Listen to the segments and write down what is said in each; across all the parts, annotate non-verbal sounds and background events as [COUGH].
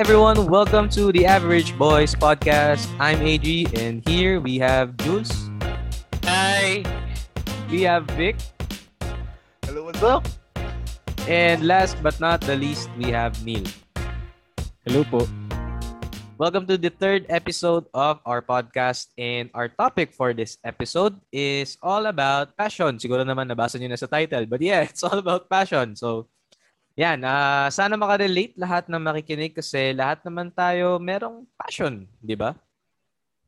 everyone, welcome to the Average Boys podcast. I'm AG, and here we have Jules. Hi. We have Vic. Hello, what's up? And last but not the least, we have Neil. Hello po. Welcome to the third episode of our podcast. And our topic for this episode is all about passion. Siguro naman nabasa nyo na sa title. But yeah, [LAUGHS] it's all about passion. So, yan. Uh, sana makarelate lahat ng makikinig kasi lahat naman tayo merong passion. Di ba?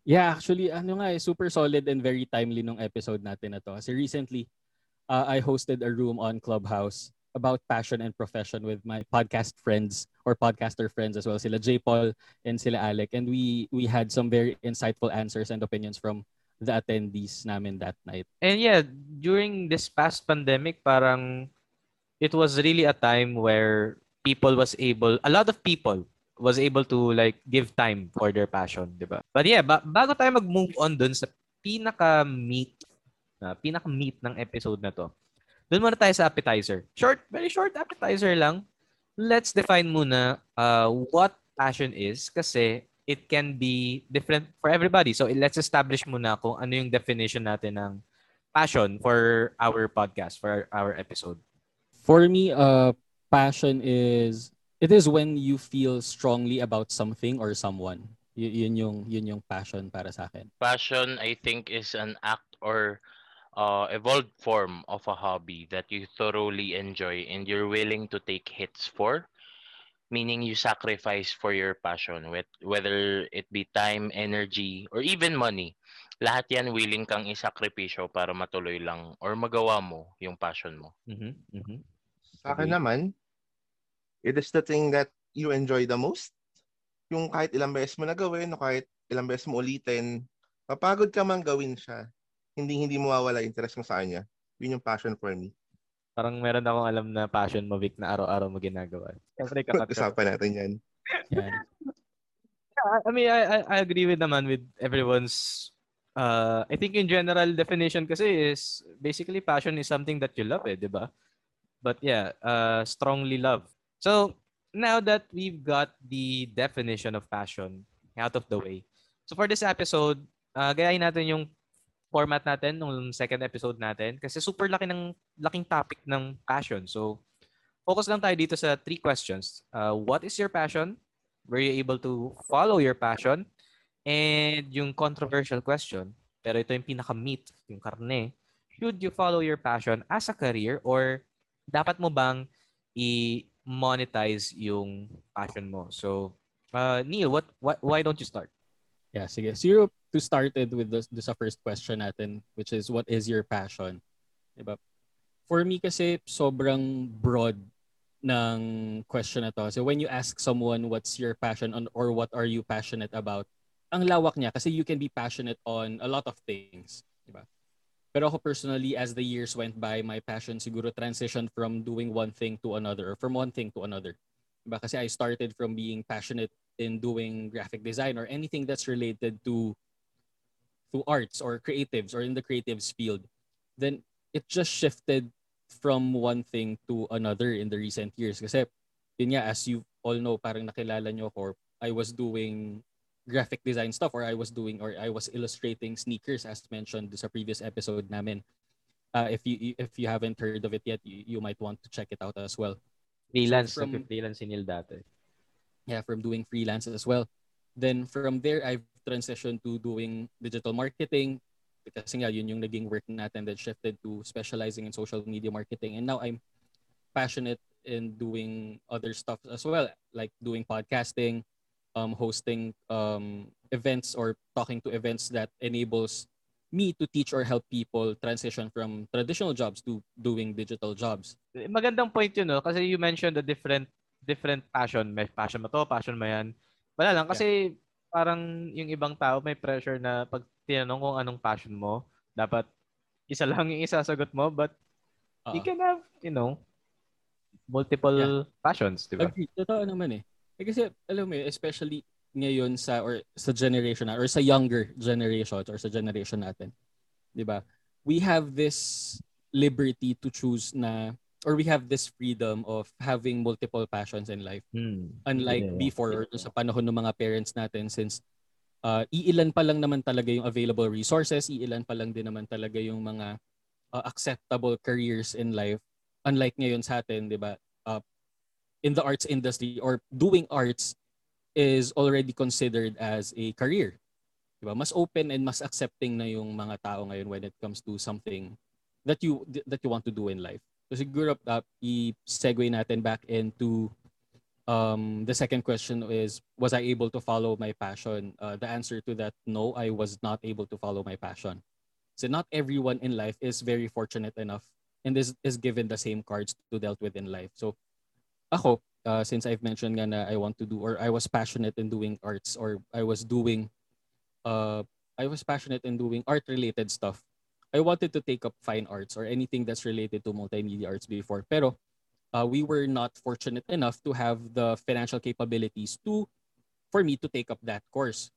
Yeah, actually, ano nga eh, super solid and very timely nung episode natin na to. Kasi recently, uh, I hosted a room on Clubhouse about passion and profession with my podcast friends or podcaster friends as well, sila J. Paul and sila Alec. And we we had some very insightful answers and opinions from the attendees namin that night. And yeah, during this past pandemic, parang it was really a time where people was able, a lot of people was able to like give time for their passion, di ba? But yeah, ba- bago tayo mag-move on dun sa pinaka-meat, uh, pinaka-meat ng episode na to, dun muna tayo sa appetizer. Short, very short appetizer lang. Let's define muna uh, what passion is kasi it can be different for everybody. So let's establish muna kung ano yung definition natin ng passion for our podcast, for our episode. For me, uh, passion is it is when you feel strongly about something or someone. Y- yun yung yun yung passion para sa akin. Passion, I think, is an act or uh, evolved form of a hobby that you thoroughly enjoy and you're willing to take hits for. Meaning you sacrifice for your passion, with, whether it be time, energy, or even money. Lahat yan willing kang isakripisyo para matuloy lang or magawa mo yung passion mo. Mhm, mhm. Sa akin naman, it is the thing that you enjoy the most. Yung kahit ilang beses mo na gawin o kahit ilang beses mo ulitin, papagod ka man gawin siya. Hindi hindi mo mawawala interest mo sa kanya. Yun yung passion for me. Parang meron akong alam na passion mo, Vic, na araw-araw mo ginagawa. Siyempre, [LAUGHS] kakat Usapan natin yan. Yan. I mean, I, I, I agree with naman with everyone's uh, I think in general definition kasi is basically passion is something that you love eh, di ba? But yeah, uh, strongly love. So, now that we've got the definition of passion out of the way, so for this episode, uh, gayahin natin yung format natin nung second episode natin kasi super laki ng laking topic ng passion. So, focus lang tayo dito sa three questions. Uh, what is your passion? Were you able to follow your passion? And yung controversial question, pero ito yung pinaka-meat, yung karne, should you follow your passion as a career or dapat mo bang i-monetize yung passion mo? So, uh, Neil, what, what, why don't you start? Yeah, sige. Zero to started with this, this first question natin, which is what is your passion? Diba? For me kasi sobrang broad ng question na to. So when you ask someone what's your passion on or what are you passionate about, ang lawak niya kasi you can be passionate on a lot of things, diba? Pero ako personally, as the years went by, my passion siguro transitioned from doing one thing to another or from one thing to another. Diba? Kasi I started from being passionate in doing graphic design or anything that's related to to arts or creatives or in the creatives field. Then it just shifted from one thing to another in the recent years. Kasi yun nga, as you all know, parang nakilala nyo ko, I was doing graphic design stuff or I was doing or I was illustrating sneakers as mentioned sa previous episode namin. Uh, if you if you haven't heard of it yet, you, you might want to check it out as well. Freelance, So from- si Neil dati. yeah, from doing freelance as well. Then from there, I've transitioned to doing digital marketing because nga yun yung naging work natin that shifted to specializing in social media marketing. And now I'm passionate in doing other stuff as well, like doing podcasting, um, hosting um, events or talking to events that enables me to teach or help people transition from traditional jobs to doing digital jobs. Magandang point yun, no? Kasi you mentioned the different different passion. May passion mo to, passion mo yan. Wala lang. Kasi parang yung ibang tao may pressure na pag tinanong kung anong passion mo, dapat isa [LAUGHS] lang yung isasagot mo. But you Oo. can have, you know, multiple passions, di ba? Agree. Totoo naman eh. Eh. Kasi, alam mo eh, especially ngayon sa or sa generation na or sa younger generation or sa generation natin. 'Di ba? We have this liberty to choose na or we have this freedom of having multiple passions in life. Hmm. Unlike Yeah. before or sa panahon ng mga parents natin since uh, iilan pa lang naman talaga yung available resources, iilan pa lang din naman talaga yung mga uh, acceptable careers in life. Unlike ngayon sa atin, 'di ba? Uh, in the arts industry or doing arts is already considered as a career. ba? Mas open and mas accepting na yung mga tao ngayon when it comes to something that you that you want to do in life. So siguro uh, i-segue natin back into um, the second question is, was I able to follow my passion? Uh, the answer to that, no, I was not able to follow my passion. So not everyone in life is very fortunate enough and is, is given the same cards to dealt with in life. So ako, uh, since I've mentioned nga na I want to do or I was passionate in doing arts or I was doing uh, I was passionate in doing art related stuff. I wanted to take up fine arts or anything that's related to multimedia arts before. Pero uh, we were not fortunate enough to have the financial capabilities to for me to take up that course.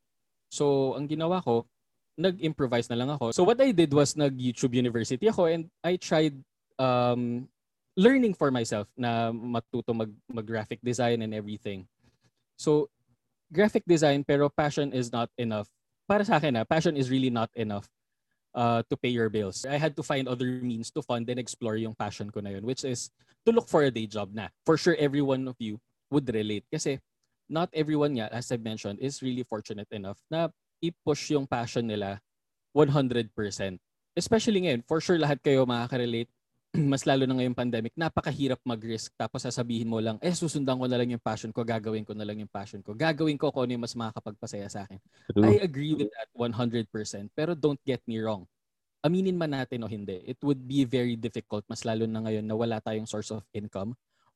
So, ang ginawa ko, nag-improvise na lang ako. So, what I did was nag-YouTube University ako and I tried um, learning for myself na matuto mag, mag-graphic design and everything. So, graphic design pero passion is not enough. Para sa akin, na passion is really not enough uh, to pay your bills. I had to find other means to fund and explore yung passion ko na yun, which is to look for a day job na. For sure, every one of you would relate. Kasi not everyone nga, as I mentioned, is really fortunate enough na i-push yung passion nila 100%. Especially ngayon, for sure lahat kayo makaka-relate [CLEARS THROAT] mas lalo na ngayong pandemic, napakahirap mag-risk. Tapos sasabihin mo lang, eh susundan ko na lang yung passion ko, gagawin ko na lang yung passion ko. Gagawin ko kung ano yung mas makakapagpasaya sa akin. I agree with that 100%. Pero don't get me wrong. Aminin man natin o hindi, it would be very difficult, mas lalo na ngayon na wala tayong source of income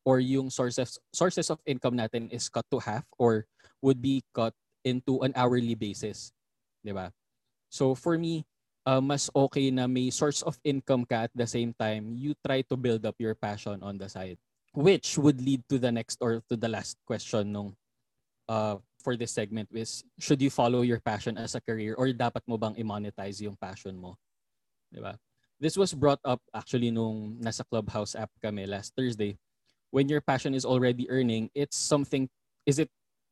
or yung sources sources of income natin is cut to half or would be cut into an hourly basis. 'Di ba? So for me, uh, mas okay na may source of income ka at the same time, you try to build up your passion on the side. Which would lead to the next or to the last question nung uh, for this segment is, should you follow your passion as a career or dapat mo bang i-monetize yung passion mo? Diba? This was brought up actually nung nasa Clubhouse app kami last Thursday. When your passion is already earning, it's something, is it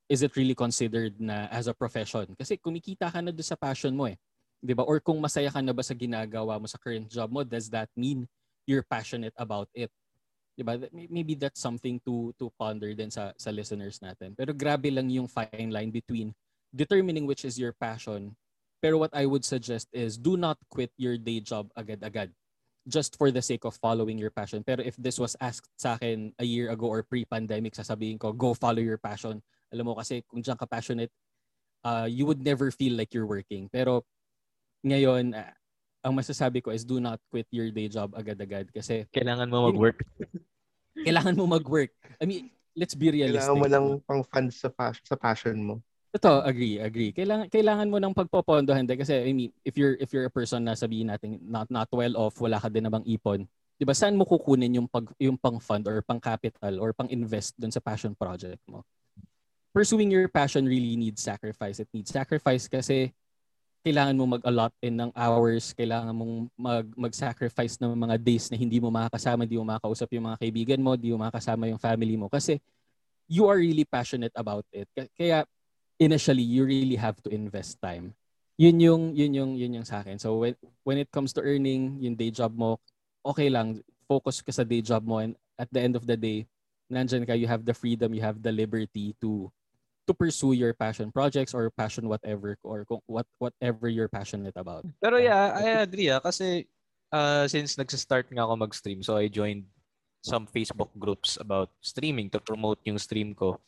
is it really considered na as a profession? Kasi kumikita ka na doon sa passion mo eh. 'Di ba? Or kung masaya ka na ba sa ginagawa mo sa current job mo, does that mean you're passionate about it? 'Di ba? Maybe that's something to to ponder din sa sa listeners natin. Pero grabe lang yung fine line between determining which is your passion. Pero what I would suggest is do not quit your day job agad-agad just for the sake of following your passion. Pero if this was asked sa akin a year ago or pre-pandemic, sasabihin ko, go follow your passion. Alam mo kasi kung diyan ka passionate, uh, you would never feel like you're working. Pero ngayon, uh, ang masasabi ko is do not quit your day job agad-agad kasi kailangan mo mag-work. [LAUGHS] kailangan mo mag-work. I mean, let's be realistic. Kailangan mo lang pang fund sa, pas- sa passion mo. Ito, agree, agree. Kailangan kailangan mo ng pagpopondohan din kasi I mean, if you're if you're a person na sabihin natin not not well off, wala ka din namang ipon, 'di ba? Saan mo kukunin yung pag yung pang fund or pang capital or pang invest dun sa passion project mo? Pursuing your passion really needs sacrifice. It needs sacrifice kasi kailangan mo mag-allot in ng hours, kailangan mong mag, mag-sacrifice ng mga days na hindi mo makakasama, hindi mo makakausap yung mga kaibigan mo, hindi mo makakasama yung family mo kasi you are really passionate about it. Kaya initially you really have to invest time. Yun yung yun yung yun yung sa akin. So when when it comes to earning yung day job mo, okay lang focus ka sa day job mo and at the end of the day, nandiyan ka, you have the freedom, you have the liberty to to pursue your passion projects or passion whatever or kung what whatever you're passionate about. Pero yeah, I agree ah kasi uh, since nagsa-start nga ako mag-stream, so I joined some Facebook groups about streaming to promote yung stream ko.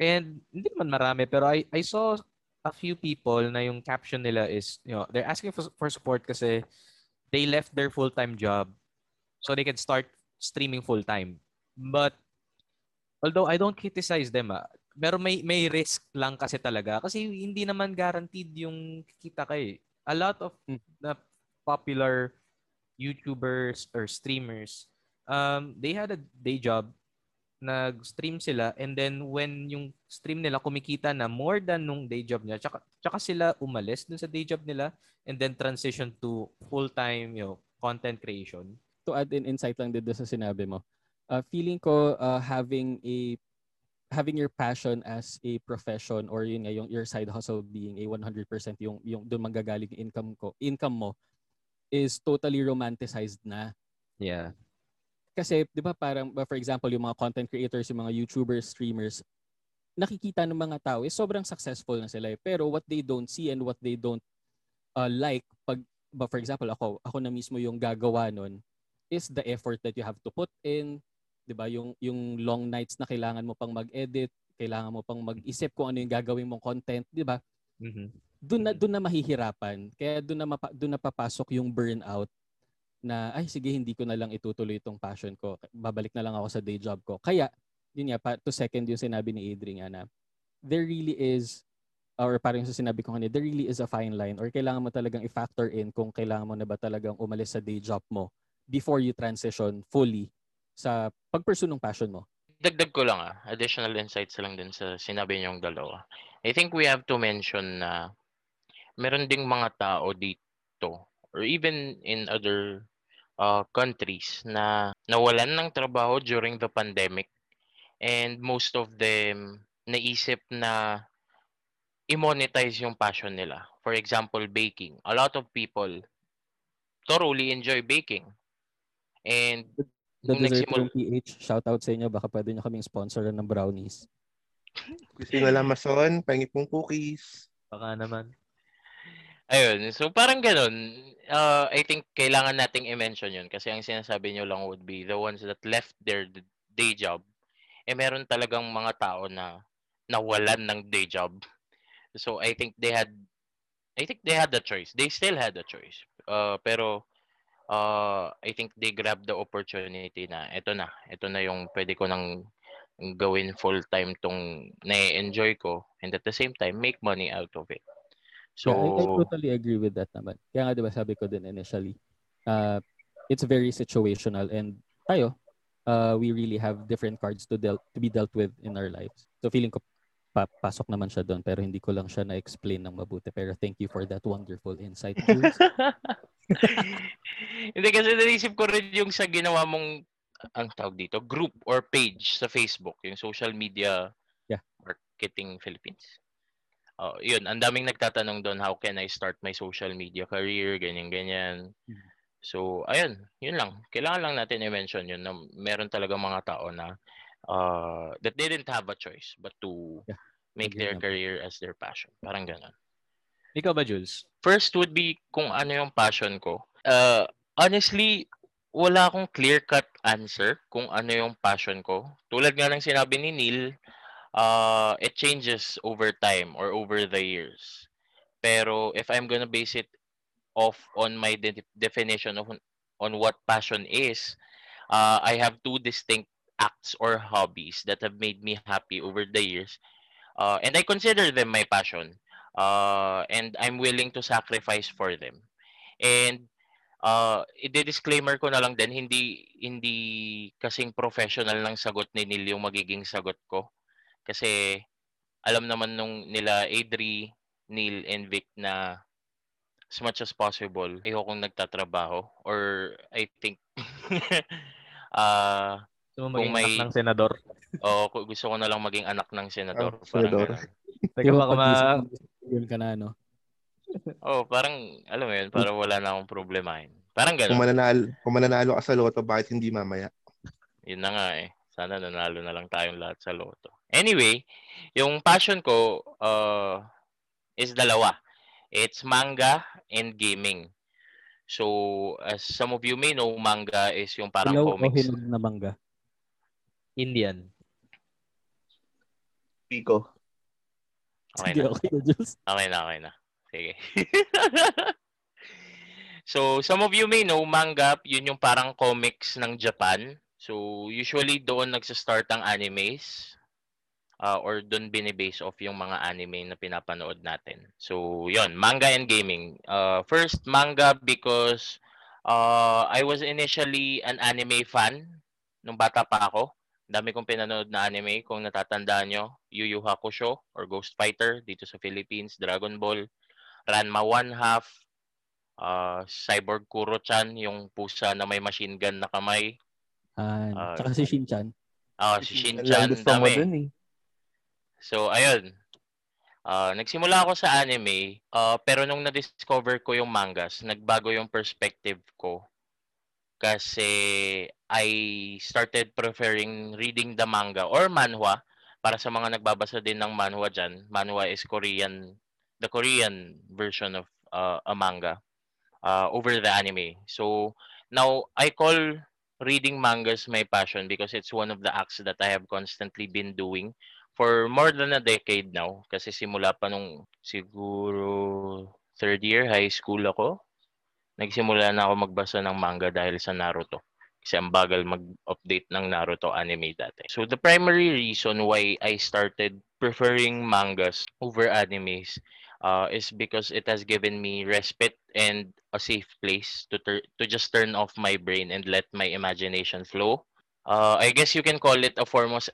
And hindi naman marami pero I I saw a few people na yung caption nila is, you know, they're asking for, for support kasi they left their full-time job so they can start streaming full-time. But although I don't criticize them, ah, pero may may risk lang kasi talaga kasi hindi naman guaranteed yung kikita ka eh. A lot of the popular YouTubers or streamers, um, they had a day job, nag-stream sila, and then when yung stream nila kumikita na more than nung day job niya, tsaka, tsaka sila umalis dun sa day job nila, and then transition to full-time you know, content creation. to add in insight lang doon sa sinabi mo. Uh, feeling ko uh, having a having your passion as a profession or yun nga yung your side hustle being a 100% yung yung doon manggagaling income ko income mo is totally romanticized na Yeah. kasi 'di ba parang for example yung mga content creators yung mga YouTubers streamers nakikita ng mga tao is sobrang successful na sila eh. pero what they don't see and what they don't uh, like pag ba for example ako ako na mismo yung gagawa nun is the effort that you have to put in 'di ba yung yung long nights na kailangan mo pang mag-edit kailangan mo pang mag-isip kung ano yung gagawin mong content 'di ba? Mhm. doon na doon na mahihirapan. Kaya doon na mapa, doon na papasok yung burnout na ay sige hindi ko na lang itutuloy itong passion ko. Babalik na lang ako sa day job ko. Kaya yun nga pa, to second yung sinabi ni Adri nga na there really is or parang sa sinabi ko kanina there really is a fine line or kailangan mo talagang i-factor in kung kailangan mo na ba talagang umalis sa day job mo before you transition fully sa pag-pursue ng passion mo. Dagdag ko lang ah, additional insights lang din sa sinabi niyong dalawa. I think we have to mention na meron ding mga tao dito or even in other uh, countries na nawalan ng trabaho during the pandemic and most of them naisip na i-monetize yung passion nila. For example, baking. A lot of people thoroughly enjoy baking. And The nung Dessert Room PH, shout out sa inyo. Baka pwede nyo kaming sponsor ng brownies. Gusto nyo lang mason, pahingi pong cookies. Baka naman. Ayun. So parang ganun. Uh, I think kailangan nating i-mention yun kasi ang sinasabi nyo lang would be the ones that left their day job. Eh meron talagang mga tao na nawalan ng day job. So I think they had I think they had the choice. They still had the choice. Uh, pero uh, I think they grabbed the opportunity na eto na. Ito na yung pwede ko nang gawin full-time tong na-enjoy ko and at the same time make money out of it. So, yeah, I, I totally agree with that naman. Kaya nga 'di ba sabi ko din initially, uh, it's very situational and tayo, uh, we really have different cards to dealt to be dealt with in our lives. So feeling ko pa- pasok naman siya doon pero hindi ko lang siya na-explain ng mabuti. Pero thank you for that wonderful insight, Jules. [LAUGHS] Hindi kasi naisip ko rin yung sa ginawa mong ang tawag dito, group or page sa Facebook, yung social media Yeah. marketing Philippines. Oh, yun, ang daming nagtatanong doon, how can I start my social media career, ganyan ganyan. Mhm. So, ayun, yun lang. Kailangan lang natin i-mention yun na meron talaga mga tao na uh, that they didn't have a choice but to Yeah, make their career as their passion. Parang ganun. Ikaw ba, Jules? First would be kung ano yung passion ko. Uh, honestly, wala akong clear-cut answer kung ano yung passion ko. Tulad nga ng sinabi ni Neil, uh, it changes over time or over the years. Pero if I'm gonna base it off on my de- definition of on what passion is, uh, I have two distinct acts or hobbies that have made me happy over the years. Uh, and I consider them my passion. Uh, and I'm willing to sacrifice for them. And uh, i-disclaimer ko na lang din, hindi hindi kasing professional ng sagot ni Neil yung magiging sagot ko. Kasi alam naman nung nila Adri, Neil, and Vic na as much as possible, ayokong nagtatrabaho. Or I think, [LAUGHS] uh, Gusto mo Kung may- ng senador? o gusto ko na lang maging anak ng senador. Parang senador. ganun. Teka, Yung baka ma... yun ka na, no? Oh, parang, alam mo yun, parang wala na akong problemahin. Parang Kung ganun. mananalo, kung mananalo ka sa loto, bakit hindi mamaya? Yun na nga eh. Sana nanalo na lang tayong lahat sa loto. Anyway, yung passion ko uh, is dalawa. It's manga and gaming. So, as some of you may know, manga is yung parang Ilaw o comics. hinog na mangga? Indian. Pico. Okay Sige, na. okay na, Jules. Okay na, okay na. Sige. [LAUGHS] so, some of you may know, manga, yun yung parang comics ng Japan. So, usually doon nagsa-start ang animes. uh, or doon binibase off yung mga anime na pinapanood natin. So, yon manga and gaming. Uh, first, manga because uh, I was initially an anime fan nung bata pa ako. Dami kong pinanood na anime. Kung natatandaan nyo, Yu Yu Hakusho or Ghost Fighter dito sa Philippines, Dragon Ball, Ranma One Half, ah, Cyborg Kuro-chan, yung pusa na may machine gun na kamay. Ah, tsaka si Shin-chan. Ah, si Yan lang Shin-chan, dami. dun eh. So, ayun. Ah, nagsimula ako sa anime, ah, pero nung na-discover ko yung mangas, nagbago yung perspective ko. Kasi I started preferring reading the manga or manhwa. Para sa mga nagbabasa din ng manhwa dyan, manhwa is Korean, the Korean version of ah, a manga ah, over the anime. So, now, I call reading mangas my passion because it's one of the acts that I have constantly been doing for more than a decade now. Kasi simula pa nung siguro third year high school ako, nagsimula na ako magbasa ng manga dahil sa Naruto. Kasi ang bagal mag-update ng Naruto anime dati. So the primary reason why I started preferring mangas over animes uh, is because it has given me respite and a safe place to tur- to just turn off my brain and let my imagination flow. Uh, I guess you can call it a form of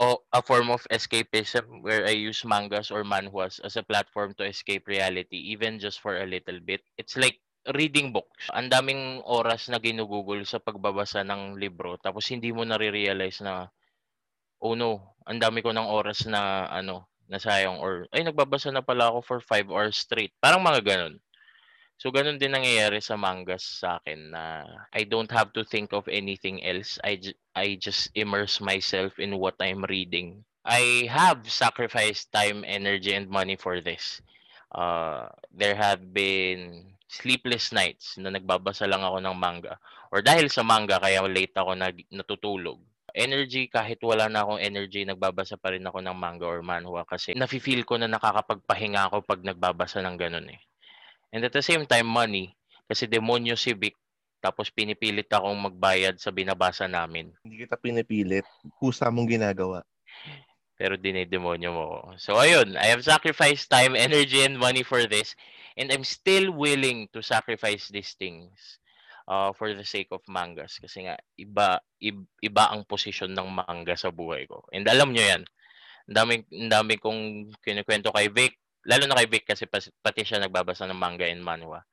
a form of escapism where I use mangas or manhwas as a platform to escape reality even just for a little bit. It's like reading books. Ang daming oras na ginugugol sa pagbabasa ng libro tapos hindi mo nare-realize na oh no, ang dami ko ng oras na ano, nasayang or ay nagbabasa na pala ako for 5 hours straight. Parang mga ganun. So ganun din nangyayari sa mangas sa akin na I don't have to think of anything else. I ju- I just immerse myself in what I'm reading. I have sacrificed time, energy, and money for this. Uh, there have been sleepless nights na nagbabasa lang ako ng manga. Or dahil sa manga, kaya late ako nag, natutulog. Energy, kahit wala na akong energy, nagbabasa pa rin ako ng manga or manhwa kasi nafe-feel ko na nakakapagpahinga ako pag nagbabasa ng ganun eh. And at the same time, money. Kasi demonyo si Vic. Tapos pinipilit akong magbayad sa binabasa namin. Hindi kita pinipilit. Kusa mong ginagawa. Pero dinidemonyo mo ko. So ayun, I have sacrificed time, energy, and money for this. And I'm still willing to sacrifice these things uh, for the sake of mangas. Kasi nga, iba, iba, ang posisyon ng manga sa buhay ko. And alam nyo yan. Ang dami, dami kong kinukwento kay Vic. Lalo na kay Vic kasi pati siya nagbabasa ng manga and manhwa.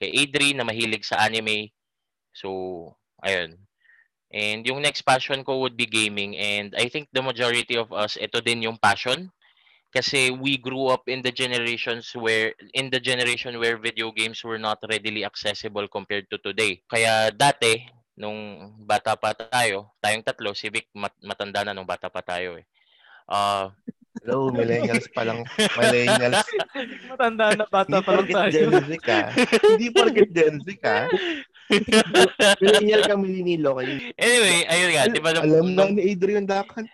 Kay Adri na mahilig sa anime. So, ayun. And yung next passion ko would be gaming. And I think the majority of us, ito din yung passion. Kasi we grew up in the generations where, in the generation where video games were not readily accessible compared to today. Kaya dati, nung bata pa tayo, tayong tatlo, si Vic mat- matanda na nung bata pa tayo eh. Ah, Hello, millennials pa lang. [LAUGHS] Millennials. Matanda na bata pa lang tayo. Gen Z ka. Hindi porket Gen Z ka. [LAUGHS] Millennial mininilo kayo. anyway, ayun nga, di ba nung, Alam na ni Adrian Dakan.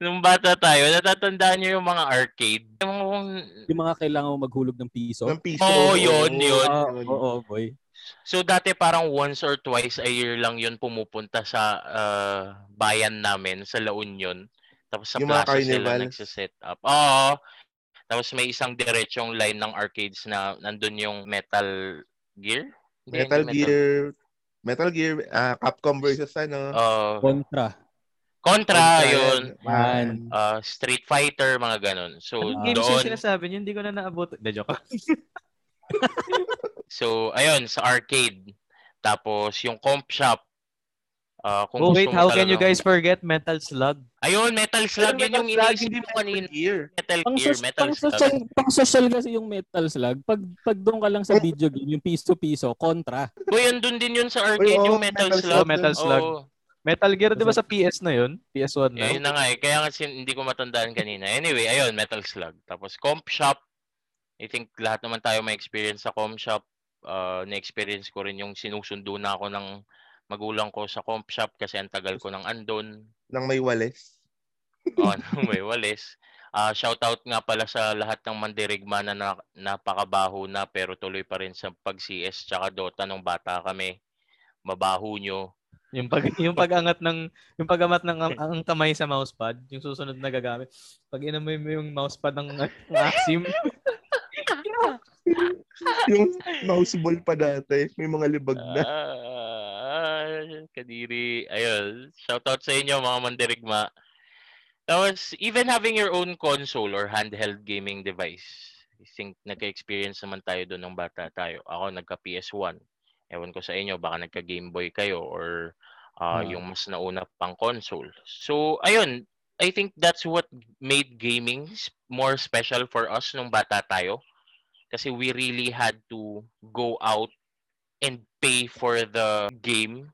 Nung bata tayo, natatandaan niyo yung mga arcade. Yung mga Yung mga kailangan mo maghulog ng piso. Ng piso. Oo, yun, yun. Ah, Oo, boy. So dati parang once or twice a year lang yun pumupunta sa ah, bayan namin sa La Union. Tapos sa Yung plaza sila nagsiset up. Oo. Tapos may isang diretsong line ng arcades na nandun yung Metal Gear? Hindi, Metal hindi Gear. Metal Gear. ah, Capcom versus ano. Uh, Kontra. Contra, Contra, yun. Man. Uh, Street Fighter, mga ganun. So Anong games yung doon, sinasabi niyo? Hindi ko na naabot. De, joke. so ayun, sa arcade. Tapos yung comp shop. Uh, kung Oh gusto wait, how can you guys forget Metal Slug? Ayun, Metal Slug, yun yung Metal Slug, iniisip hindi ko Metal kanina. Gear. Metal Pang, Gear, Metal pang, Slug. social, pang social kasi yung Metal Slug. Pag, pag doon ka lang sa video game, yung piso-piso, kontra. Boy, andun din yun sa arcade, oo, yung Metal, Metal Slug. Slug. Metal Slug. Oo. Metal Gear, di ba sa PS na yun? PS1 na? Ayun na nga eh. Kaya nga sin- hindi ko matandaan kanina. Anyway, ayun, Metal Slug. Tapos comp shop. I think lahat naman tayo may experience sa comp shop. Uh, na-experience ko rin yung sinusundo na ako ng magulang ko sa comp shop kasi ang tagal ko nang andon. Nang may wales. Oh, [LAUGHS] nung may walis. Ah, shout out nga pala sa lahat ng mandirigma na, na napakabaho na pero tuloy pa rin sa pag-CS tsaka Dota nung bata kami. Mabaho nyo. Yung pag [LAUGHS] yung pag-angat ng yung pag-angat ng ang, ang kamay sa mousepad, yung susunod na gagamit. Pag inamoy mo yung mousepad ng, ng Axim, [LAUGHS] yung mouse ball pa dati. May mga libag na. Ah, kadiri. Ayun. Shoutout sa inyo mga mandirigma. Tapos, even having your own console or handheld gaming device, think nagka-experience naman tayo doon ng bata tayo. Ako nagka PS1. Ewan ko sa inyo, baka nagka Game Boy kayo or uh, Ah. yung mas nauna pang console. So, ayun, I think that's what made gaming more special for us nung bata tayo. Kasi we really had to go out and pay for the game.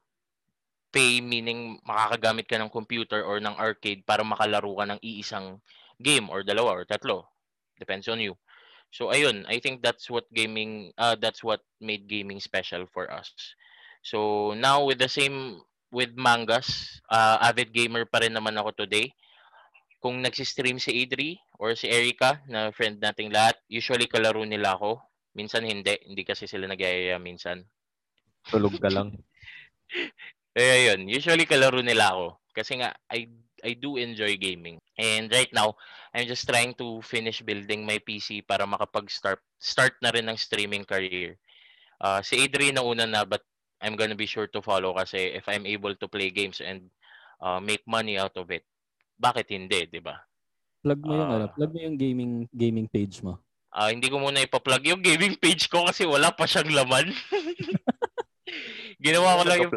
Pay meaning makakagamit ka ng computer or ng arcade para makalaro ka ng iisang game or dalawa or tatlo. Depends on you. So ayun, I think that's what gaming uh that's what made gaming special for us. So now with the same with mangas, uh, avid gamer pa rin naman ako today. Kung nagsi-stream si Adri or si Erica na friend nating lahat, usually kalaro nila ako. Minsan hindi, hindi kasi sila nagyayaya minsan. Tulog ka lang. [LAUGHS] Kaya yun, usually kalaro nila ako. Kasi nga, I, I do enjoy gaming. And right now, I'm just trying to finish building my PC para makapag-start start na rin ng streaming career. Uh, si Adri na una na, but I'm gonna be sure to follow kasi if I'm able to play games and uh, make money out of it, bakit hindi, di ba? Plug mo yung ano, Ah. plug mo yung gaming gaming page mo. Ah, hindi ko muna ipa-plug yung gaming page ko kasi wala pa siyang laman. [LAUGHS] ginawa ko lang yung.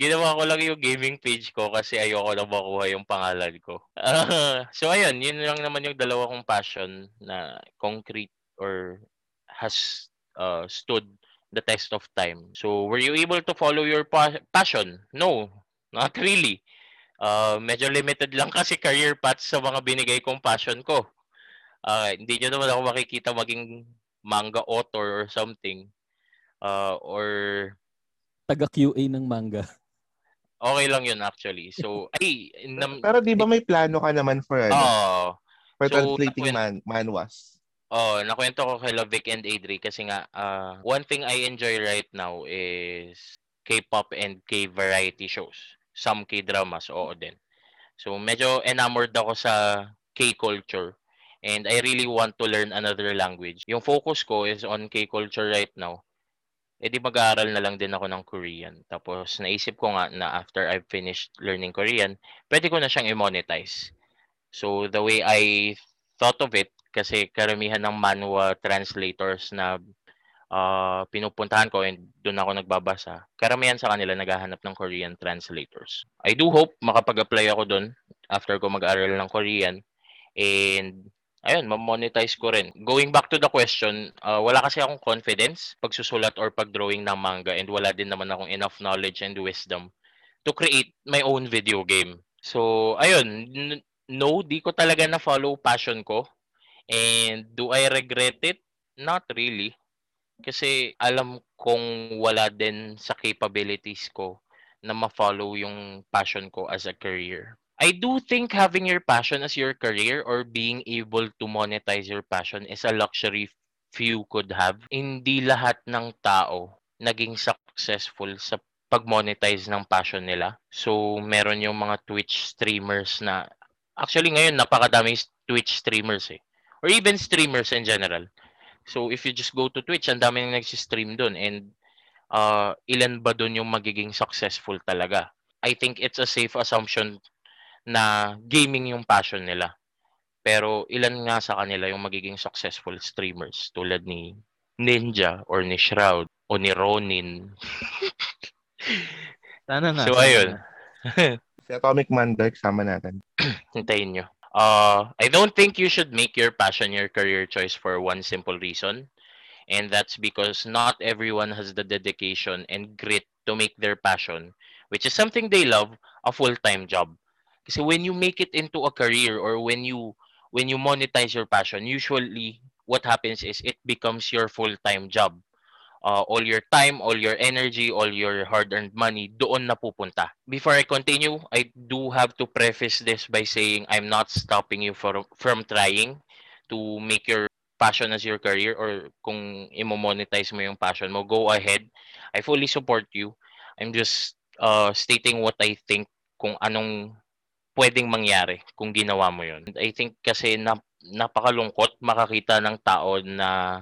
Ginawa ko lang yung gaming page ko kasi ayoko na makuha yung pangalan ko. Ah, [LAUGHS] so ayun, yun lang naman yung dalawa kong passion na concrete or has uh, stood the test of time. So were you able to follow your pa- passion? No, not really. Uh, medyo limited lang [LAUGHS] kasi career paths sa mga binigay kong passion ko. Ah, hindi nyo naman ako makikita maging manga author or something. Uh, or Taga QA ng manga. Okay lang yun actually. So, ay, nam, Pero di ba may plano ka naman for ano? oh, for so, translating nakwent- man, manwas? oh, nakwento ko kay Vic and Adri kasi nga, ah, one thing I enjoy right now is K-pop and K-variety shows. Some K-dramas, oo din. So, medyo enamored ako sa K-culture. And I really want to learn another language. Yung focus ko is on K-culture right now. Eh di mag-aaral na lang din ako ng Korean. Tapos naisip ko nga na after I've finished learning Korean, pwede ko na siyang i-monetize. So the way I thought of it, kasi karamihan ng manhwa translators na ah, pinupuntahan ko and doon ako nagbabasa, karamihan sa kanila naghahanap ng Korean translators. I do hope makapag-apply ako doon after ko mag-aral ng Korean. And ayun, ma-monetize ko rin. Going back to the question, uh, wala kasi akong confidence pagsusulat or pagdrawing ng manga and wala din naman akong enough knowledge and wisdom to create my own video game. So, ayun, no, di ko talaga na-follow passion ko. And do I regret it? Not really. Kasi alam kong wala din sa capabilities ko na ma-follow yung passion ko as a career. I do think having your passion as your career or being able to monetize your passion is a luxury few could have. Hindi lahat ng tao naging successful sa pag-monetize ng passion nila. So, meron yung mga Twitch streamers na actually ngayon napakadaming Twitch streamers eh. Or even streamers in general. So, if you just go to Twitch, ang daming nagsi-stream doon and uh, ilan ba doon yung magiging successful talaga? I think it's a safe assumption na gaming yung passion nila. Pero ilan nga sa kanila yung magiging successful streamers tulad ni Ninja or ni Shroud o ni Ronin. [LAUGHS] Sana nga. so sana ayun. [LAUGHS] Si Atomic Man, Dark, sama natin. [CLEARS THROAT] Hintayin nyo. Uh, I don't think you should make your passion your career choice for one simple reason. And that's because not everyone has the dedication and grit to make their passion, which is something they love, a full-time job. Kasi when you make it into a career or when you when you monetize your passion, usually what happens is it becomes your full-time job. Uh, all your time, all your energy, all your hard-earned money doon na pupunta. Before I continue, I do have to preface this by saying I'm not stopping you from from trying to make your passion as your career or kung imo-monetize mo yung passion mo, go ahead. I fully support you. I'm just uh, stating what I think kung anong pwedeng mangyari kung ginawa mo yun. I think kasi na, napakalungkot makakita ng tao na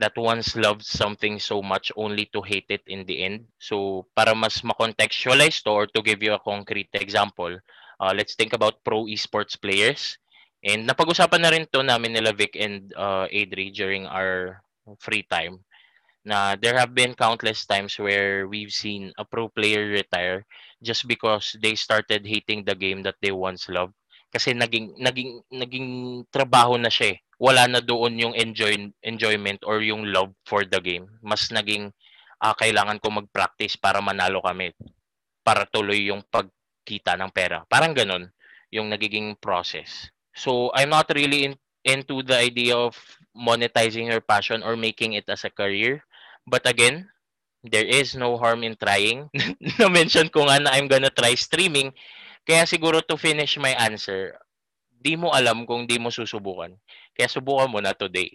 that once loved something so much only to hate it in the end. So, para mas ma-contextualize to or to give you a concrete example, uh, let's think about pro esports players. And napag-usapan na rin to namin nila Vic and uh, Adri during our free time na there have been countless times where we've seen a pro player retire just because they started hating the game that they once loved kasi naging naging naging trabaho na siya eh. Wala na doon yung enjoy enjoyment or yung love for the game. Mas naging ah, kailangan ko mag-practice para manalo kami para tuloy yung pagkita ng pera. Parang ganun yung nagiging process. So I'm not really in, into the idea of monetizing your passion or making it as a career. But again, there is no harm in trying. [LAUGHS] Na-mention ko nga na I'm gonna try streaming. Kaya siguro to finish my answer, di mo alam kung di mo susubukan. Kaya subukan mo na today.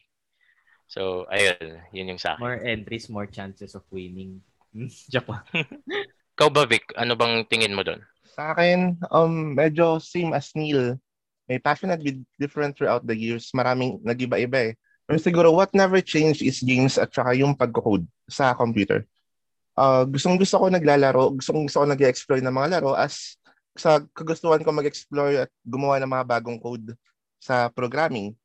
So, ayun. Yun yung sa akin. More entries, more chances of winning. [LAUGHS] Joke lang. [LAUGHS] Ikaw ba, Vic? Ano bang tingin mo doon? Sa akin, um, medyo same as Neil. May passion at be different throughout the years. Maraming nag-iba-iba eh. Pero siguro what never changed is games at saka yung pag-code sa computer. Uh, gustong gusto ko naglalaro, gustong gusto ko nag-explore ng mga laro as sa kagustuhan ko mag-explore at gumawa ng mga bagong code sa programming.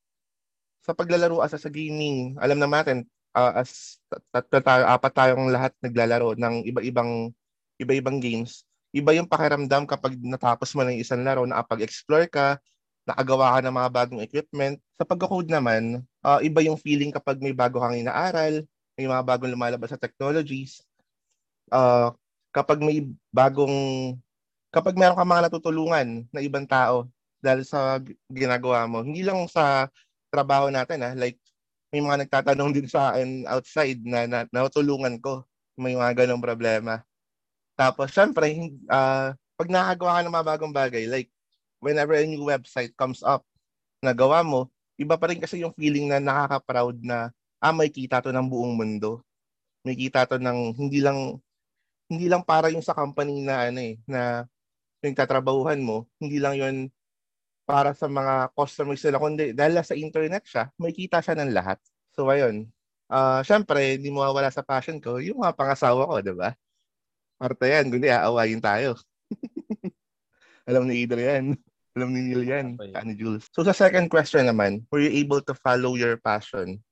Sa paglalaro as sa gaming, alam na natin, uh, as apat tayong lahat naglalaro ng iba-ibang iba-ibang games. Iba yung pakiramdam kapag natapos mo ng isang laro, nakapag-explore ka, nakagawa ka ng mga bagong equipment. Sa pag-code naman, uh, iba yung feeling kapag may bago kang inaaral, may mga bagong lumalabas sa technologies. Uh, kapag may bagong, kapag meron ka mga natutulungan na ibang tao dahil sa ginagawa mo, hindi lang sa trabaho natin? Ah, like may mga nagtatanong din sa akin outside na, na natulungan ko. May mga ganong problema. Tapos, syempre, uh, pag nakagawa ka ng mga bagong bagay, like whenever a new website comes up na gawa mo, iba pa rin kasi yung feeling na nakaka-proud na ah, may kita to ng buong mundo. May kita to ng hindi lang hindi lang para yung sa company na ano eh, na yung tatrabahuhan mo, hindi lang yun para sa mga customers nila, kundi dahil sa internet siya, may kita siya ng lahat. So ayun, uh, syempre, hindi mo mawala sa passion ko, yung mga pangasawa ko, di ba? Parte yan, kundi aawayin tayo. [LAUGHS] Alam ni Adrian. Alam ni Neil yan, ni Jules. So sa second question naman, were you able to follow your passion?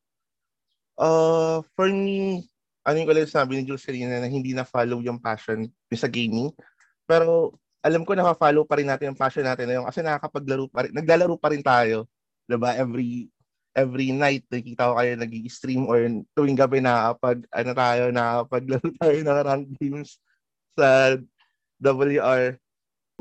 Uh, for me, ano yung ulit sabi ni Jules kanina na hindi na follow yung passion yung sa gaming. Pero alam ko na follow pa rin natin yung passion natin na yung kasi nakakapaglaro pa rin, naglalaro pa rin tayo. Diba? Every every night nakikita ko kayo nag-stream or tuwing gabi nakakapag ano tayo nakakapaglaro tayo ng ranked games sa WR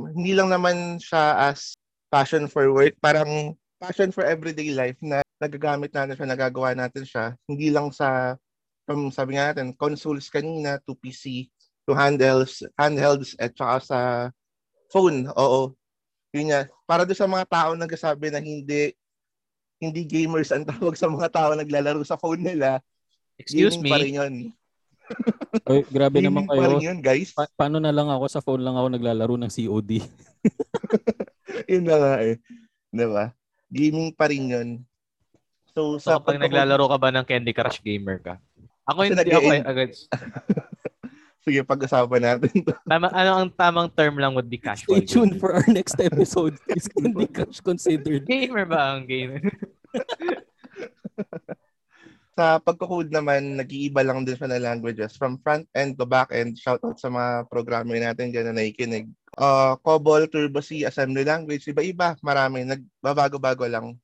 hindi lang naman siya as passion for work, parang passion for everyday life na nagagamit natin siya, nagagawa natin siya. Hindi lang sa, from sabi nga natin, consoles kanina to PC, to handhelds, handhelds at saka sa phone. Oo. Yun nga. Para doon sa mga tao nagsasabi na hindi hindi gamers ang tawag sa mga tao naglalaro sa phone nila. Excuse me. Pa rin yun. Oy, grabe naman kayo. yun, guys. Pa- paano na lang ako sa phone lang ako naglalaro ng COD? [LAUGHS] yun na nga eh. Di ba? Gaming pa rin yun. So, sa so, pag naglalaro ka ba ng Candy Crush gamer ka? Ako hindi ako eh, agad. [LAUGHS] Sige, pag-usapan natin to. [LAUGHS] Tama, ano ang tamang term lang would be casual. Stay tuned for our next episode. Is Candy Crush considered? Gamer ba ang gamer? Sa pagko-code naman, nag-iiba lang din siya ng languages. From front end to back end, shout out sa mga programmer natin dyan na nakikinig. Uh, COBOL, Turbo C, assembly language, iba-iba, marami. Nagbabago-bago lang.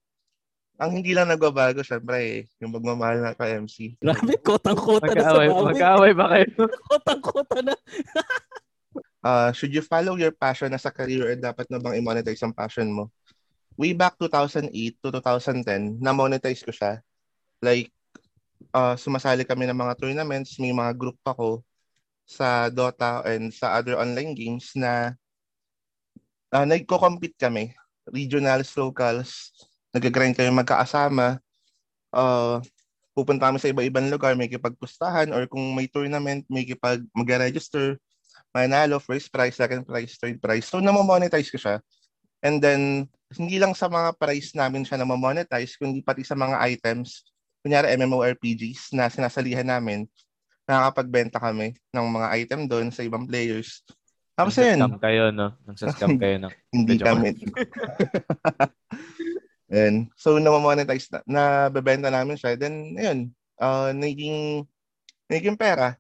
Ang hindi lang nagbabago, syempre, eh, yung magmamahal na ka-MC. Grabe, kotang-kota na sa bawi. Mag-away ba kayo? [LAUGHS] kotang-kota na. uh, [LAUGHS] should you follow your passion as a career or dapat na bang i-monetize ang passion mo? Way back 2008 to 2010, na-monetize ko siya. Like, uh, sumasali kami ng mga tournaments, may mga group ako sa Dota and sa other online games na uh, nagko-compete kami, regionals, locals, nag-grind kami magkaasama. Uh, pupunta kami sa iba-ibang lugar, may kipagpustahan or kung may tournament, may kipag mag-register, manalo, first prize, second prize, third prize. So, namamonetize ko siya. And then, hindi lang sa mga prize namin siya namamonetize, kundi pati sa mga items kunyari MMORPGs na sinasalihan namin, nakakapagbenta kami ng mga item doon sa ibang players. Tapos yun. Nagsascam kayo, no? Nagsascam [LAUGHS] kayo, no? Hindi kami. And [LAUGHS] so na-monetize na, nabebenta namin siya. Then ayun, uh, naging naging pera.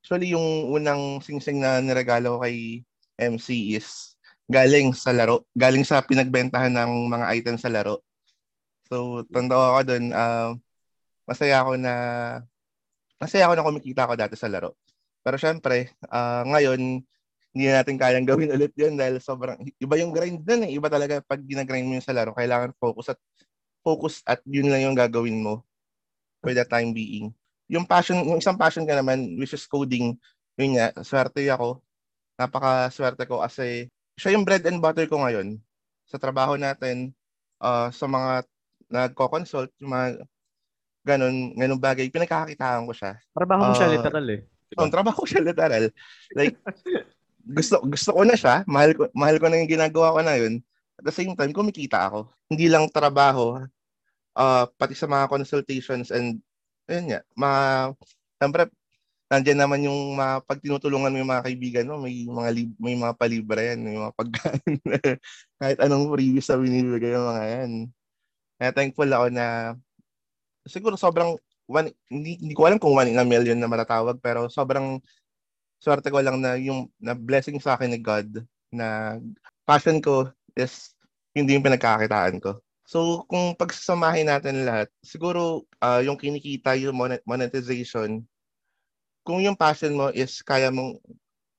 Actually yung unang singsing na niregalo ko kay MC is galing sa laro, galing sa pinagbentahan ng mga items sa laro. So tanda ako doon, uh, masaya ako na masaya ako na kumikita ako dati sa laro. Pero syempre, uh, ngayon hindi natin kayang [LAUGHS] gawin ulit yun dahil sobrang, iba yung grind dun eh. Iba talaga pag ginagrind mo yung sa laro, kailangan focus at focus at yun lang yung gagawin mo for the time being. Yung passion, yung isang passion ka naman, which is coding, yun nga, swerte ako. Napaka swerte ko kasi siya yung bread and butter ko ngayon. Sa trabaho natin, uh, sa mga nagko-consult, yung mga ganun, ganun bagay, pinagkakakitaan ko siya. Trabaho mo uh, siya Ah, literal eh. Diba? Oh, trabaho ko siya literal. Like, gusto gusto ko na siya, mahal ko mahal ko na yung ginagawa ko na yun. At the same time, kumikita ako. Hindi lang trabaho, uh, pati sa mga consultations and ayun nga, mga siyempre nandiyan naman yung mga pag tinutulungan mo yung mga kaibigan mo, may mga lib- may mga palibre yan, may mga pagkain. [LAUGHS] kahit anong freebies na binibigay yung mga yan. Kaya thankful ako na siguro sobrang one, hindi, hindi ko alam kung one in a million na matatawag pero sobrang swerte ko lang na yung na blessing sa akin ni God na passion ko is hindi yung pinagkakitaan ko. So kung pagsasamahin natin lahat, siguro uh, yung kinikita, yung monetization, kung yung passion mo is kaya mong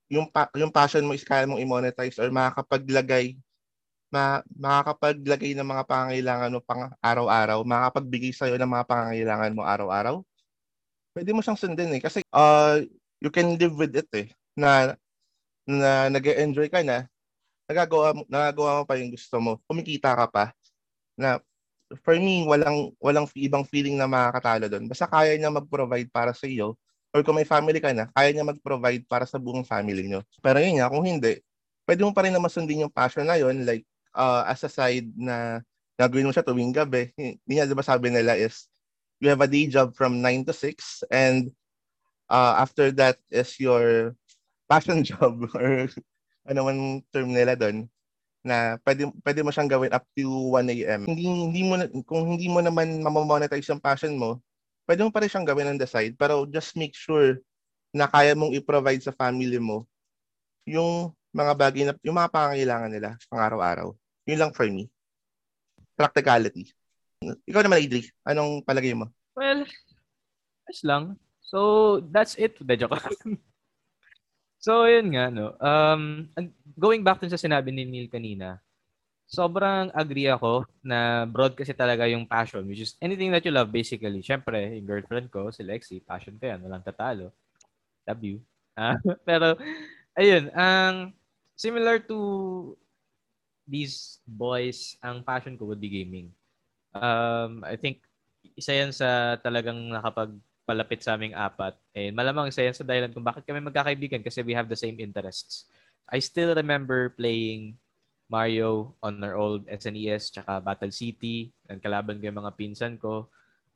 yung pa, yung passion mo is kaya mong i-monetize or makakapaglagay ma, makakapaglagay ng mga pangangailangan mo pang araw-araw, makakapagbigay sa iyo ng mga pangangailangan mo araw-araw, pwede mo siyang sundin eh. Kasi uh, you can live with it eh. Na, na nag-enjoy ka na, nagagawa, nagagawa mo pa yung gusto mo, kumikita ka pa, na for me, walang, walang ibang feeling na makakatalo doon. Basta kaya niya mag-provide para sa iyo, or kung may family ka na, kaya niya mag-provide para sa buong family niyo. Pero yun nga, kung hindi, pwede mo pa rin na masundin yung passion na yun, like, uh, as a side na nagawin mo siya tuwing gabi. Hindi nga, di ba sabi nila is, you have a day job from 9 to 6 and uh, after that is your passion [LAUGHS] job or ano man term nila doon na pwede, pwede mo siyang gawin up to 1 a.m. Hindi, hindi mo kung hindi mo naman mamamonetize yung passion mo, pwede mo pa rin siyang gawin on the side pero just make sure na kaya mong i-provide sa family mo yung mga bagay na, yung mga pangangailangan nila pang araw-araw. Yun lang for me. Practicality. Ikaw naman, Idri. Anong palagay mo? Well, ayos lang. So, that's it. De, joke [LAUGHS] So, yun nga, no. Um, going back dun sa sinabi ni Neil kanina, sobrang agree ako na broad kasi talaga yung passion, which is anything that you love, basically. Siyempre, yung girlfriend ko, si Lexi, passion ko yan. Walang tatalo. Love you. Uh, [LAUGHS] pero, ayun, ang um, similar to these boys, ang passion ko would be gaming. Um, I think isa yan sa talagang nakapagpalapit sa aming apat. And malamang isa yan sa dahilan kung bakit kami magkakaibigan kasi we have the same interests. I still remember playing Mario on our old SNES tsaka Battle City. And kalaban ko yung mga pinsan ko.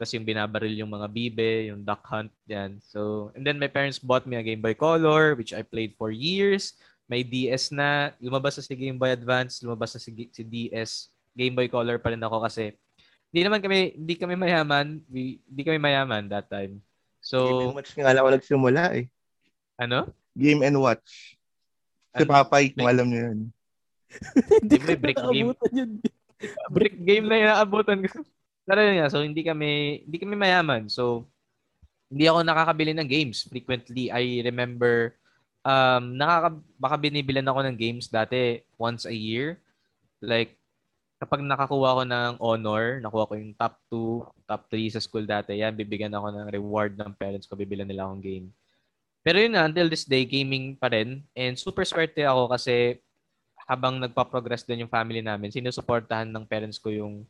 Tapos yung binabaril yung mga bibe, yung duck hunt, yan. So, and then my parents bought me a Game Boy Color, which I played for years. May DS na, lumabas na si Game Boy Advance, lumabas na si, si DS. Game Boy Color pa rin ako kasi hindi naman kami, hindi kami mayaman. We, hindi kami mayaman that time. So, Game and Watch nga lang ako nagsimula eh. Ano? Game and Watch. Si Ano? Papay, kung alam niyo yun. Hindi mo brick game. brick game na inaabutan ko. Pero yun nga, so hindi kami, hindi kami mayaman. So, hindi ako nakakabili ng games frequently. I remember, um, nakaka, baka binibilan ako ng games dati once a year. Like, kapag nakakuha ko ng honor, nakuha ko yung top 2, top 3 sa school dati, yan, bibigyan ako ng reward ng parents ko, bibilan nila akong game. Pero yun na, until this day, gaming pa rin. And super swerte ako kasi habang nagpa-progress din yung family namin, sinusuportahan ng parents ko yung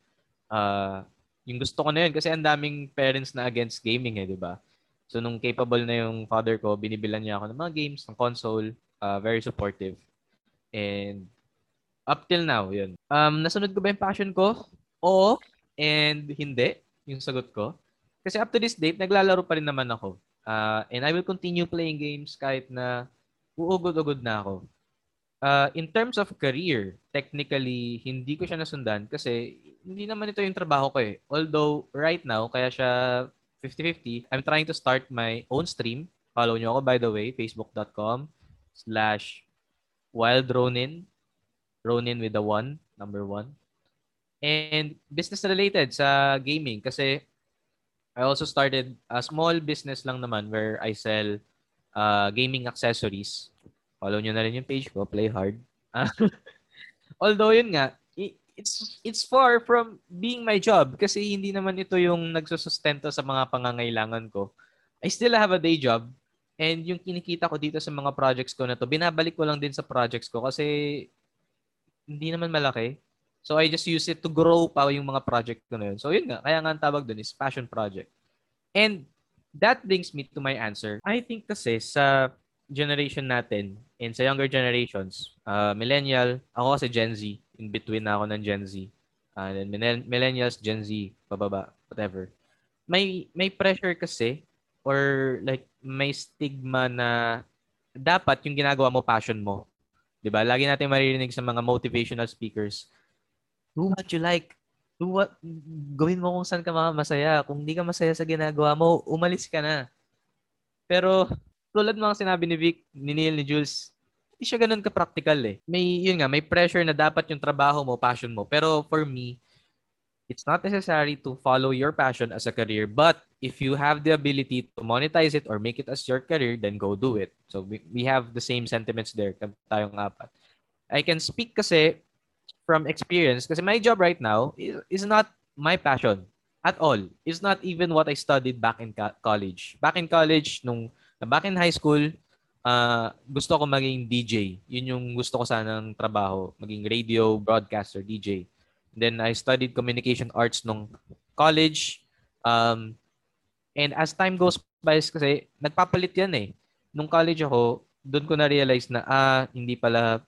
uh, yung gusto ko na yun. Kasi ang daming parents na against gaming eh, di ba? So, nung capable na yung father ko, binibilan niya ako ng mga games, ng console, uh, very supportive. And up till now, yun. Um, nasunod ko ba yung passion ko? Oo and hindi, yung sagot ko. Kasi up to this date, naglalaro pa rin naman ako. Uh, and I will continue playing games kahit na uugod-ugod na ako. Uh, in terms of career, technically, hindi ko siya nasundan kasi hindi naman ito yung trabaho ko eh. Although, right now, kaya siya 50-50, I'm trying to start my own stream. Follow nyo ako, by the way, facebook.com slash Wild Ronin. Ronin with the one, number one. And business related sa gaming kasi I also started a small business lang naman where I sell uh, gaming accessories. Follow nyo na rin yung page ko, Play Hard. [LAUGHS] Although yun nga, it's it's far from being my job kasi hindi naman ito yung nagsusustento sa mga pangangailangan ko. I still have a day job and yung kinikita ko dito sa mga projects ko na to, binabalik ko lang din sa projects ko kasi hindi naman malaki. So I just use it to grow pa yung mga project ko na yun. So yun nga, kaya nga ang tawag doon is passion project. And that brings me to my answer. I think kasi sa generation natin and sa younger generations, uh, millennial, ako kasi Gen Z, in between na ako ng Gen Z. Uh, and then millennials, Gen Z, pababa, whatever. May may pressure kasi or like may stigma na dapat yung ginagawa mo passion mo. 'Di ba? Lagi natin maririnig sa mga motivational speakers. Do what you like. Do what gawin mo kung saan ka masaya. Kung hindi ka masaya sa ginagawa mo, umalis ka na. Pero tulad mga sinabi ni Vic, ni Neil, ni Jules, hindi siya ganun ka-practical eh. May, yun nga, may pressure na dapat yung trabaho mo, passion mo. Pero for me, it's not necessary to follow your passion as a career. But if you have the ability to monetize it or make it as your career, then go do it. So we, we have the same sentiments there, tayong apat. I can speak kasi from experience kasi my job right now is, is not my passion at all. It's not even what I studied back in college. Back in college, nung Back in high school, uh, gusto ko maging DJ. Yun yung gusto ko sanang trabaho. Maging radio, broadcaster, DJ. Then I studied communication arts nung college. Um, and as time goes by, kasi nagpapalit yan eh. Nung college ako, doon ko na-realize na, ah, hindi pala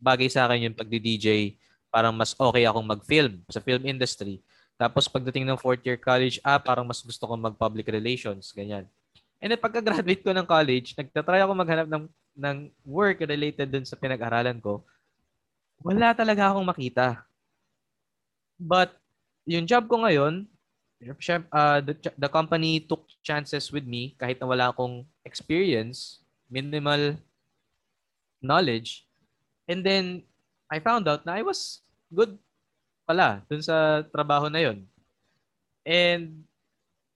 bagay sa akin yung pagdi-DJ. Parang mas okay akong mag-film sa film industry. Tapos pagdating ng fourth year college, ah, parang mas gusto kong mag-public relations, ganyan. And then pagka-graduate ko ng college, nagtatry ako maghanap ng, ng work related dun sa pinag-aralan ko. Wala talaga akong makita. But yung job ko ngayon, uh, the, the company took chances with me kahit na wala akong experience, minimal knowledge. And then I found out na I was good pala dun sa trabaho na yon. And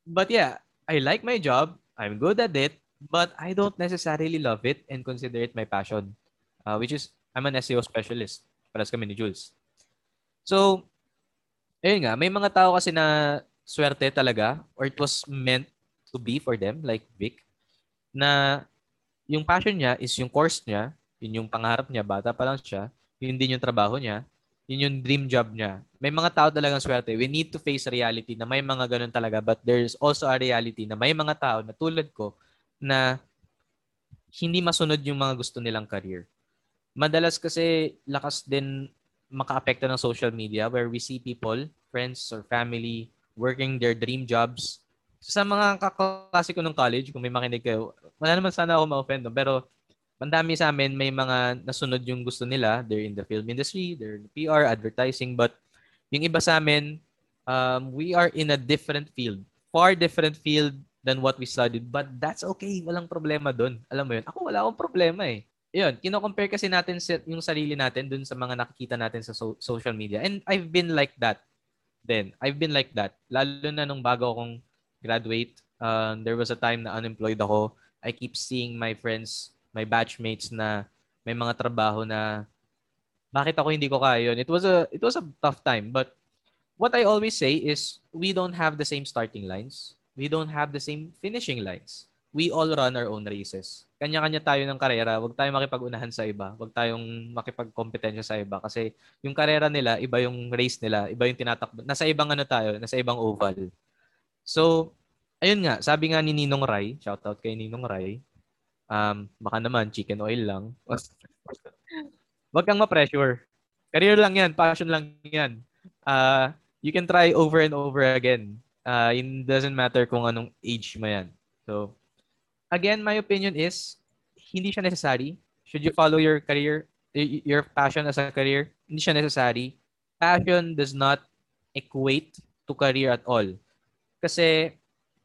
but yeah, I like my job. I'm good at it, but I don't necessarily love it and consider it my passion, uh, which is I'm an SEO specialist. Paras kami ni Jules. So, ayun nga, may mga tao kasi na swerte talaga or it was meant to be for them, like Vic, na yung passion niya is yung course niya, yun yung pangarap niya, bata pa lang siya, yun din yung trabaho niya, yun yung dream job niya. May mga tao talagang swerte. We need to face reality na may mga ganun talaga. But there's also a reality na may mga tao na tulad ko na hindi masunod yung mga gusto nilang career. Madalas kasi lakas din makaapekto ng social media where we see people, friends or family, working their dream jobs. Sa mga kaklase ko ng college, kung may makinig kayo, wala naman sana ako ma-offend, pero Mandami sa amin, may mga nasunod yung gusto nila. They're in the film industry, they're in PR, advertising. But yung iba sa amin, um, we are in a different field. Far different field than what we studied. But that's okay. Walang problema doon. Alam mo yun? Ako wala akong problema eh. Yun, kino-compare kasi natin yung sarili natin dun sa mga nakikita natin sa so- social media. And I've been like that then. I've been like that. Lalo na nung bago akong graduate, uh, there was a time na unemployed ako. I keep seeing my friends my batchmates na may mga trabaho na bakit ako hindi ko kaya yun. It was a it was a tough time, but what I always say is we don't have the same starting lines. We don't have the same finishing lines. We all run our own races. Kanya-kanya tayo ng karera. Huwag tayong makipag-unahan sa iba. Huwag tayong makipag-kompetensya sa iba. Kasi yung karera nila, iba yung race nila, iba yung tinatakbo. Nasa ibang ano tayo, nasa ibang oval. So, ayun nga, sabi nga ni Ninong Rai, shout out kay Ninong Rai, Um, baka naman, chicken oil lang. [LAUGHS] Huwag kang ma-pressure. Career lang yan, passion lang yan. Uh, you can try over and over again. Uh, it doesn't matter kung anong age mo yan. So, again, my opinion is, hindi siya necessary. Should you follow your career, your passion as a career? Hindi siya necessary. passion does not equate to career at all. Kasi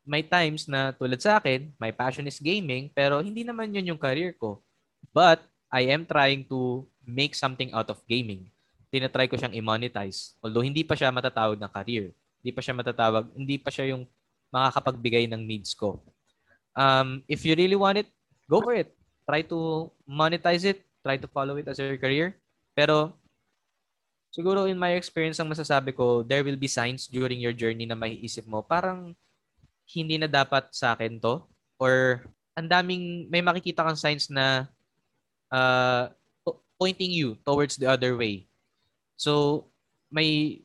may times na tulad sa akin, my passion is gaming, pero hindi naman yun yung career ko. But I am trying to make something out of gaming. Tinatry ko siyang i-monetize. Although hindi pa siya matatawag na career. Hindi pa siya matatawag, hindi pa siya yung makakapagbigay ng needs ko. Um, if you really want it, go for it. Try to monetize it. Try to follow it as your career. Pero siguro in my experience ang masasabi ko, there will be signs during your journey na maiisip mo, parang hindi na dapat sa akin to. Or ang daming, may makikita kang signs na uh, pointing you towards the other way. So, may,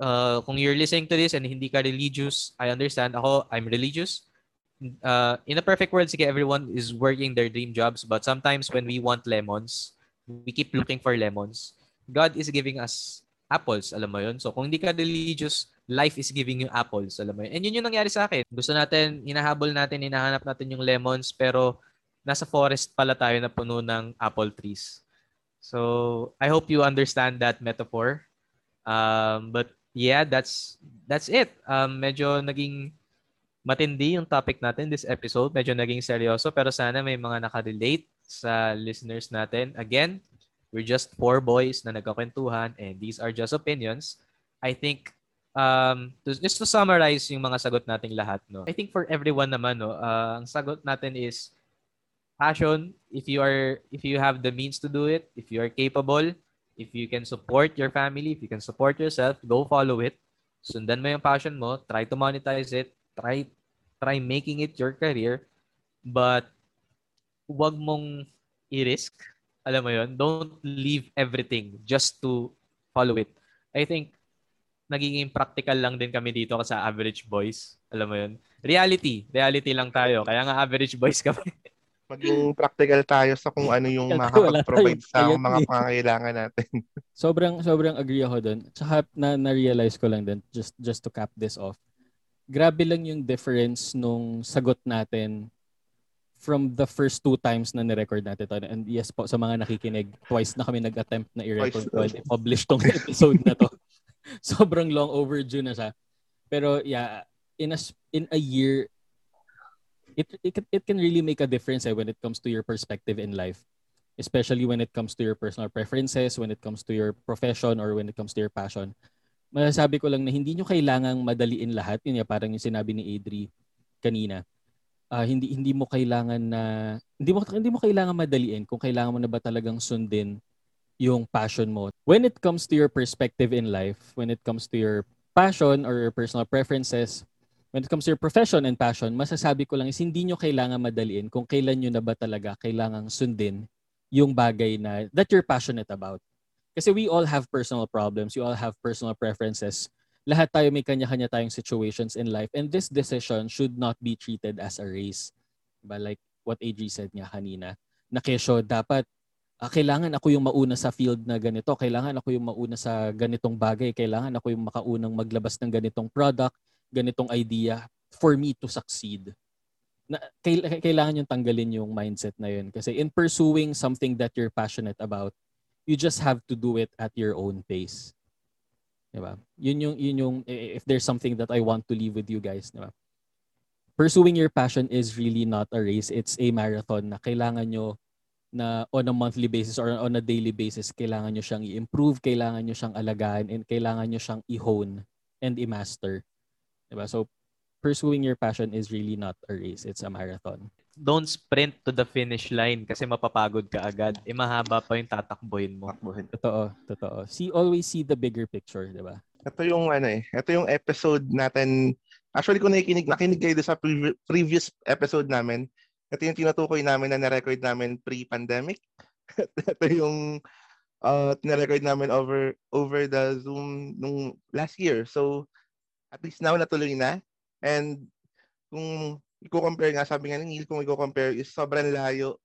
uh, kung you're listening to this and hindi ka religious, I understand. Ako, I'm religious. Uh, in a perfect world, sige, everyone is working their dream jobs. But sometimes when we want lemons, we keep looking for lemons. God is giving us apples, alam mo yun? So, kung hindi ka religious, life is giving you apples, alam mo yun? And yun yung nangyari sa akin. Gusto natin, hinahabol natin, hinahanap natin yung lemons, pero nasa forest pala tayo na puno ng apple trees. So, I hope you understand that metaphor. Um, but yeah, that's that's it. Um, medyo naging matindi yung topic natin this episode. Medyo naging seryoso pero sana may mga nakarelate sa listeners natin. Again, we're just four boys na nagkakwentuhan and these are just opinions. I think um to, just to summarize yung mga sagot nating lahat no. I think for everyone naman no, uh, ang sagot natin is passion. If you are if you have the means to do it if you are capable if you can support your family if you can support yourself go follow it. Sundan mo yung passion mo. Try to monetize it. Try try making it your career. But wag mong i-risk. Alam mo yon don't leave everything just to follow it. I think nagiging practical lang din kami dito sa average boys alam mo yon reality reality lang tayo kaya nga average boys kami [LAUGHS] maging practical tayo sa kung ano yung makakapag-provide sa mga pangangailangan natin. [LAUGHS] sobrang sobrang agree ako doon. Tsaka na na-realize ko lang din just just to cap this off. Grabe lang yung difference nung sagot natin from the first two times na ni-record natin to. And yes po, sa mga nakikinig, twice na kami nag-attempt na i-record to and i-publish tong [LAUGHS] episode na to. [LAUGHS] Sobrang long overdue na siya. Pero yeah, in a, in a year, it, it, it can really make a difference eh, when it comes to your perspective in life. Especially when it comes to your personal preferences, when it comes to your profession, or when it comes to your passion. Masasabi ko lang na hindi nyo kailangang madaliin lahat. Yun ya, parang yung sinabi ni Adri kanina. Uh, hindi hindi mo kailangan na hindi mo hindi mo kailangan madaliin kung kailangan mo na ba talagang sundin yung passion mo. When it comes to your perspective in life, when it comes to your passion or your personal preferences, when it comes to your profession and passion, masasabi ko lang is hindi nyo kailangan madaliin kung kailan nyo na ba talaga kailangang sundin yung bagay na that you're passionate about. Kasi we all have personal problems, we all have personal preferences. Lahat tayo may kanya-kanya tayong situations in life and this decision should not be treated as a race. Diba? Like what AG said niya kanina, na kesyo dapat uh, kailangan ako yung mauna sa field na ganito, kailangan ako yung mauna sa ganitong bagay, kailangan ako yung makaunang maglabas ng ganitong product, ganitong idea for me to succeed. Na, kailangan yung tanggalin yung mindset na yun. Kasi in pursuing something that you're passionate about, you just have to do it at your own pace. Diba? Yun yung, yun yung, if there's something that I want to leave with you guys, diba? Pursuing your passion is really not a race. It's a marathon na kailangan nyo na on a monthly basis or on a daily basis, kailangan nyo siyang i-improve, kailangan nyo siyang alagaan, and kailangan nyo siyang i-hone and i-master. Diba? So, pursuing your passion is really not a race. It's a marathon. Don't sprint to the finish line kasi mapapagod ka agad. Eh, mahaba pa yung tatakbuhin mo. Takbuhin. Totoo, totoo. See, always see the bigger picture, di ba? Ito yung ano eh, ito yung episode natin. Actually, kung nakikinig, nakinig kayo sa pre- previous episode namin, ito yung tinutukoy namin na na-record namin pre-pandemic. [LAUGHS] ito yung uh, na-record namin over over the Zoom nung last year. So, at least now natuloy na. And kung i-compare nga, sabi nga ni Neil, kung i-compare is sobrang layo.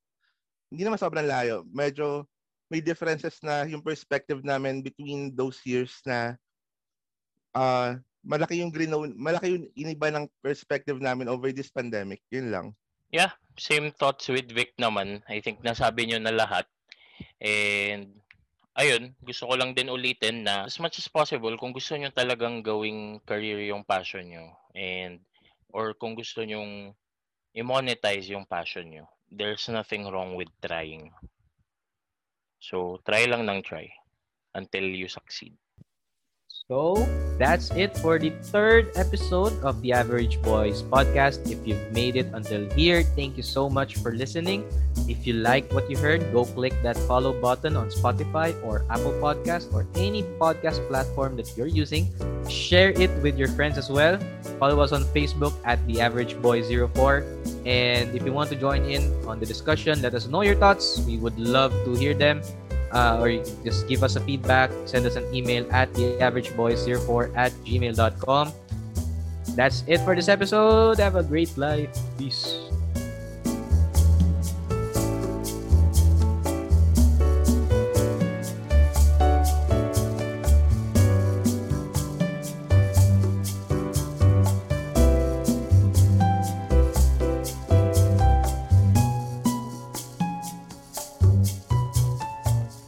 Hindi naman sobrang layo. Medyo may differences na yung perspective namin between those years na uh, malaki yung green malaki yung iniba ng perspective namin over this pandemic. Yun lang. Yeah, same thoughts with Vic naman. I think nasabi nyo na lahat. And ayun, gusto ko lang din ulitin na as much as possible, kung gusto nyo talagang gawing career yung passion nyo and or kung gusto nyong i-monetize yung passion nyo, there's nothing wrong with trying. So, try lang ng try until you succeed. So, that's it for the third episode of the Average Boys podcast. If you've made it until here, thank you so much for listening. If you like what you heard, go click that follow button on Spotify or Apple Podcast or any podcast platform that you're using. Share it with your friends as well. Follow us on Facebook at the Average Boy 04. And if you want to join in on the discussion, let us know your thoughts. We would love to hear them uh, or just give us a feedback, send us an email at theaverageboys04 at gmail.com. That's it for this episode. Have a great life. Peace.